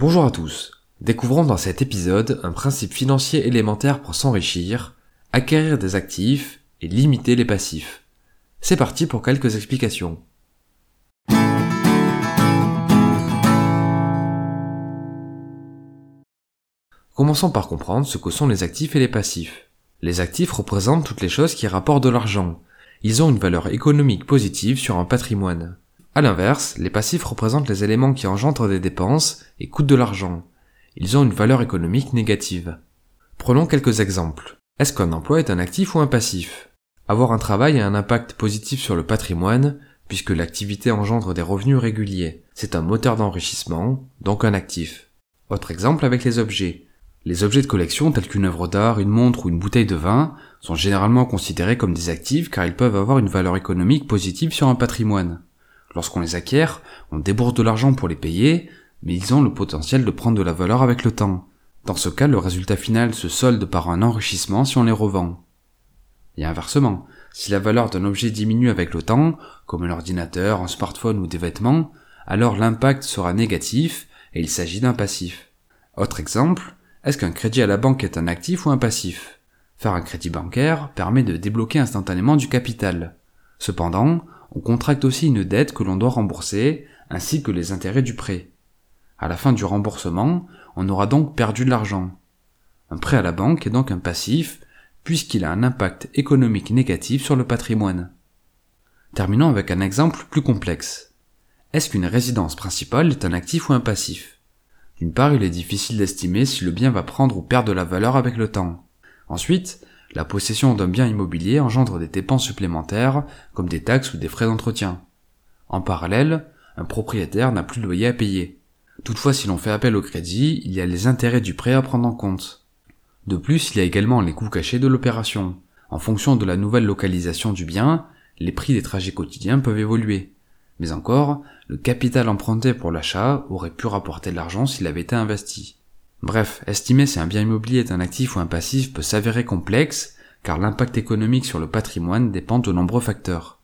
Bonjour à tous. Découvrons dans cet épisode un principe financier élémentaire pour s'enrichir, acquérir des actifs et limiter les passifs. C'est parti pour quelques explications. Commençons par comprendre ce que sont les actifs et les passifs. Les actifs représentent toutes les choses qui rapportent de l'argent. Ils ont une valeur économique positive sur un patrimoine. A l'inverse, les passifs représentent les éléments qui engendrent des dépenses et coûtent de l'argent. Ils ont une valeur économique négative. Prenons quelques exemples. Est-ce qu'un emploi est un actif ou un passif? Avoir un travail a un impact positif sur le patrimoine, puisque l'activité engendre des revenus réguliers. C'est un moteur d'enrichissement, donc un actif. Autre exemple avec les objets. Les objets de collection tels qu'une œuvre d'art, une montre ou une bouteille de vin sont généralement considérés comme des actifs car ils peuvent avoir une valeur économique positive sur un patrimoine. Lorsqu'on les acquiert, on débourse de l'argent pour les payer, mais ils ont le potentiel de prendre de la valeur avec le temps. Dans ce cas, le résultat final se solde par un enrichissement si on les revend. Et inversement, si la valeur d'un objet diminue avec le temps, comme un ordinateur, un smartphone ou des vêtements, alors l'impact sera négatif et il s'agit d'un passif. Autre exemple, est-ce qu'un crédit à la banque est un actif ou un passif? Faire un crédit bancaire permet de débloquer instantanément du capital. Cependant, on contracte aussi une dette que l'on doit rembourser, ainsi que les intérêts du prêt. À la fin du remboursement, on aura donc perdu de l'argent. Un prêt à la banque est donc un passif, puisqu'il a un impact économique négatif sur le patrimoine. Terminons avec un exemple plus complexe. Est-ce qu'une résidence principale est un actif ou un passif? D'une part, il est difficile d'estimer si le bien va prendre ou perdre de la valeur avec le temps. Ensuite, la possession d'un bien immobilier engendre des dépenses supplémentaires, comme des taxes ou des frais d'entretien. En parallèle, un propriétaire n'a plus de loyer à payer. Toutefois, si l'on fait appel au crédit, il y a les intérêts du prêt à prendre en compte. De plus, il y a également les coûts cachés de l'opération. En fonction de la nouvelle localisation du bien, les prix des trajets quotidiens peuvent évoluer. Mais encore, le capital emprunté pour l'achat aurait pu rapporter de l'argent s'il avait été investi. Bref, estimer si un bien immobilier est un actif ou un passif peut s'avérer complexe, car l'impact économique sur le patrimoine dépend de nombreux facteurs.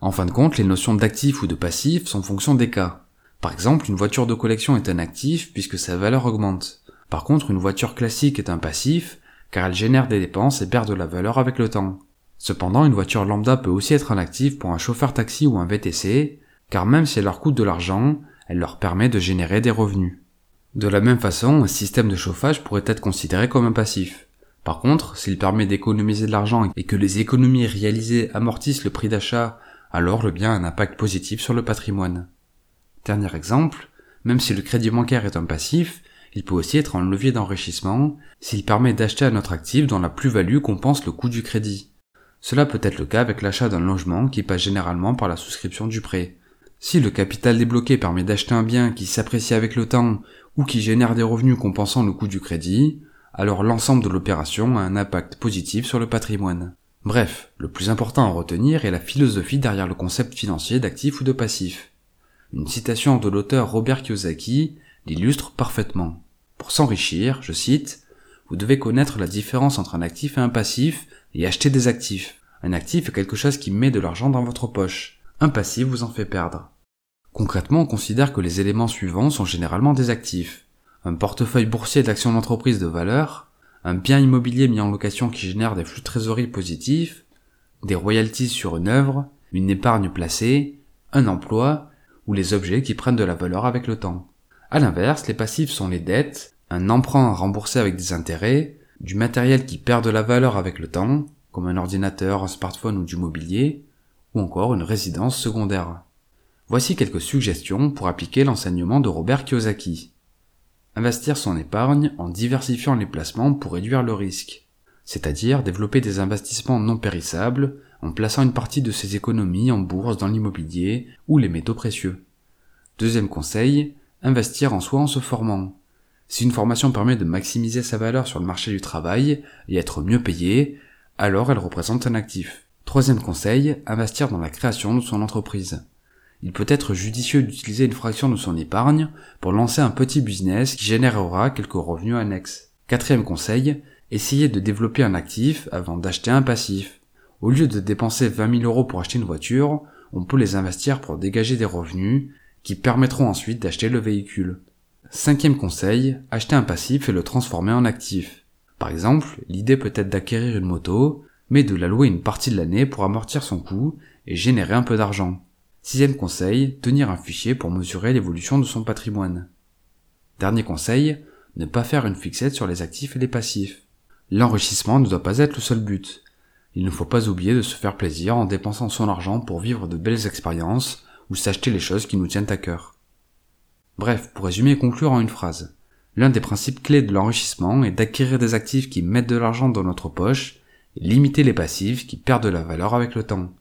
En fin de compte, les notions d'actif ou de passif sont fonction des cas. Par exemple, une voiture de collection est un actif puisque sa valeur augmente. Par contre, une voiture classique est un passif car elle génère des dépenses et perd de la valeur avec le temps. Cependant, une voiture lambda peut aussi être un actif pour un chauffeur taxi ou un VTC, car même si elle leur coûte de l'argent, elle leur permet de générer des revenus. De la même façon, un système de chauffage pourrait être considéré comme un passif. Par contre, s'il permet d'économiser de l'argent et que les économies réalisées amortissent le prix d'achat, alors le bien a un impact positif sur le patrimoine. Dernier exemple, même si le crédit bancaire est un passif, il peut aussi être un levier d'enrichissement s'il permet d'acheter un autre actif dont la plus-value compense le coût du crédit. Cela peut être le cas avec l'achat d'un logement qui passe généralement par la souscription du prêt. Si le capital débloqué permet d'acheter un bien qui s'apprécie avec le temps ou qui génère des revenus compensant le coût du crédit, alors l'ensemble de l'opération a un impact positif sur le patrimoine. Bref, le plus important à retenir est la philosophie derrière le concept financier d'actif ou de passif. Une citation de l'auteur Robert Kiyosaki l'illustre parfaitement. Pour s'enrichir, je cite, vous devez connaître la différence entre un actif et un passif et acheter des actifs. Un actif est quelque chose qui met de l'argent dans votre poche. Un passif vous en fait perdre. Concrètement, on considère que les éléments suivants sont généralement des actifs. Un portefeuille boursier d'actions d'entreprise de valeur, un bien immobilier mis en location qui génère des flux de trésorerie positifs, des royalties sur une œuvre, une épargne placée, un emploi, ou les objets qui prennent de la valeur avec le temps. À l'inverse, les passifs sont les dettes, un emprunt à rembourser avec des intérêts, du matériel qui perd de la valeur avec le temps, comme un ordinateur, un smartphone ou du mobilier, ou encore une résidence secondaire. Voici quelques suggestions pour appliquer l'enseignement de Robert Kiyosaki. Investir son épargne en diversifiant les placements pour réduire le risque, c'est-à-dire développer des investissements non périssables en plaçant une partie de ses économies en bourse dans l'immobilier ou les métaux précieux. Deuxième conseil, investir en soi en se formant. Si une formation permet de maximiser sa valeur sur le marché du travail et être mieux payé, alors elle représente un actif. Troisième conseil, investir dans la création de son entreprise. Il peut être judicieux d'utiliser une fraction de son épargne pour lancer un petit business qui générera quelques revenus annexes. Quatrième conseil, essayez de développer un actif avant d'acheter un passif. Au lieu de dépenser 20 000 euros pour acheter une voiture, on peut les investir pour dégager des revenus qui permettront ensuite d'acheter le véhicule. Cinquième conseil, acheter un passif et le transformer en actif. Par exemple, l'idée peut être d'acquérir une moto, mais de la louer une partie de l'année pour amortir son coût et générer un peu d'argent. Sixième conseil, tenir un fichier pour mesurer l'évolution de son patrimoine. Dernier conseil, ne pas faire une fixette sur les actifs et les passifs. L'enrichissement ne doit pas être le seul but. Il ne faut pas oublier de se faire plaisir en dépensant son argent pour vivre de belles expériences ou s'acheter les choses qui nous tiennent à cœur. Bref, pour résumer et conclure en une phrase. L'un des principes clés de l'enrichissement est d'acquérir des actifs qui mettent de l'argent dans notre poche limiter les passifs qui perdent de la valeur avec le temps.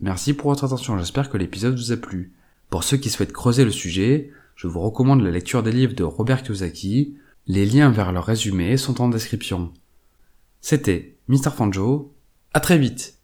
Merci pour votre attention, j'espère que l'épisode vous a plu. Pour ceux qui souhaitent creuser le sujet, je vous recommande la lecture des livres de Robert Kiyosaki, les liens vers leur résumé sont en description. C'était Mr. Fanjo, à très vite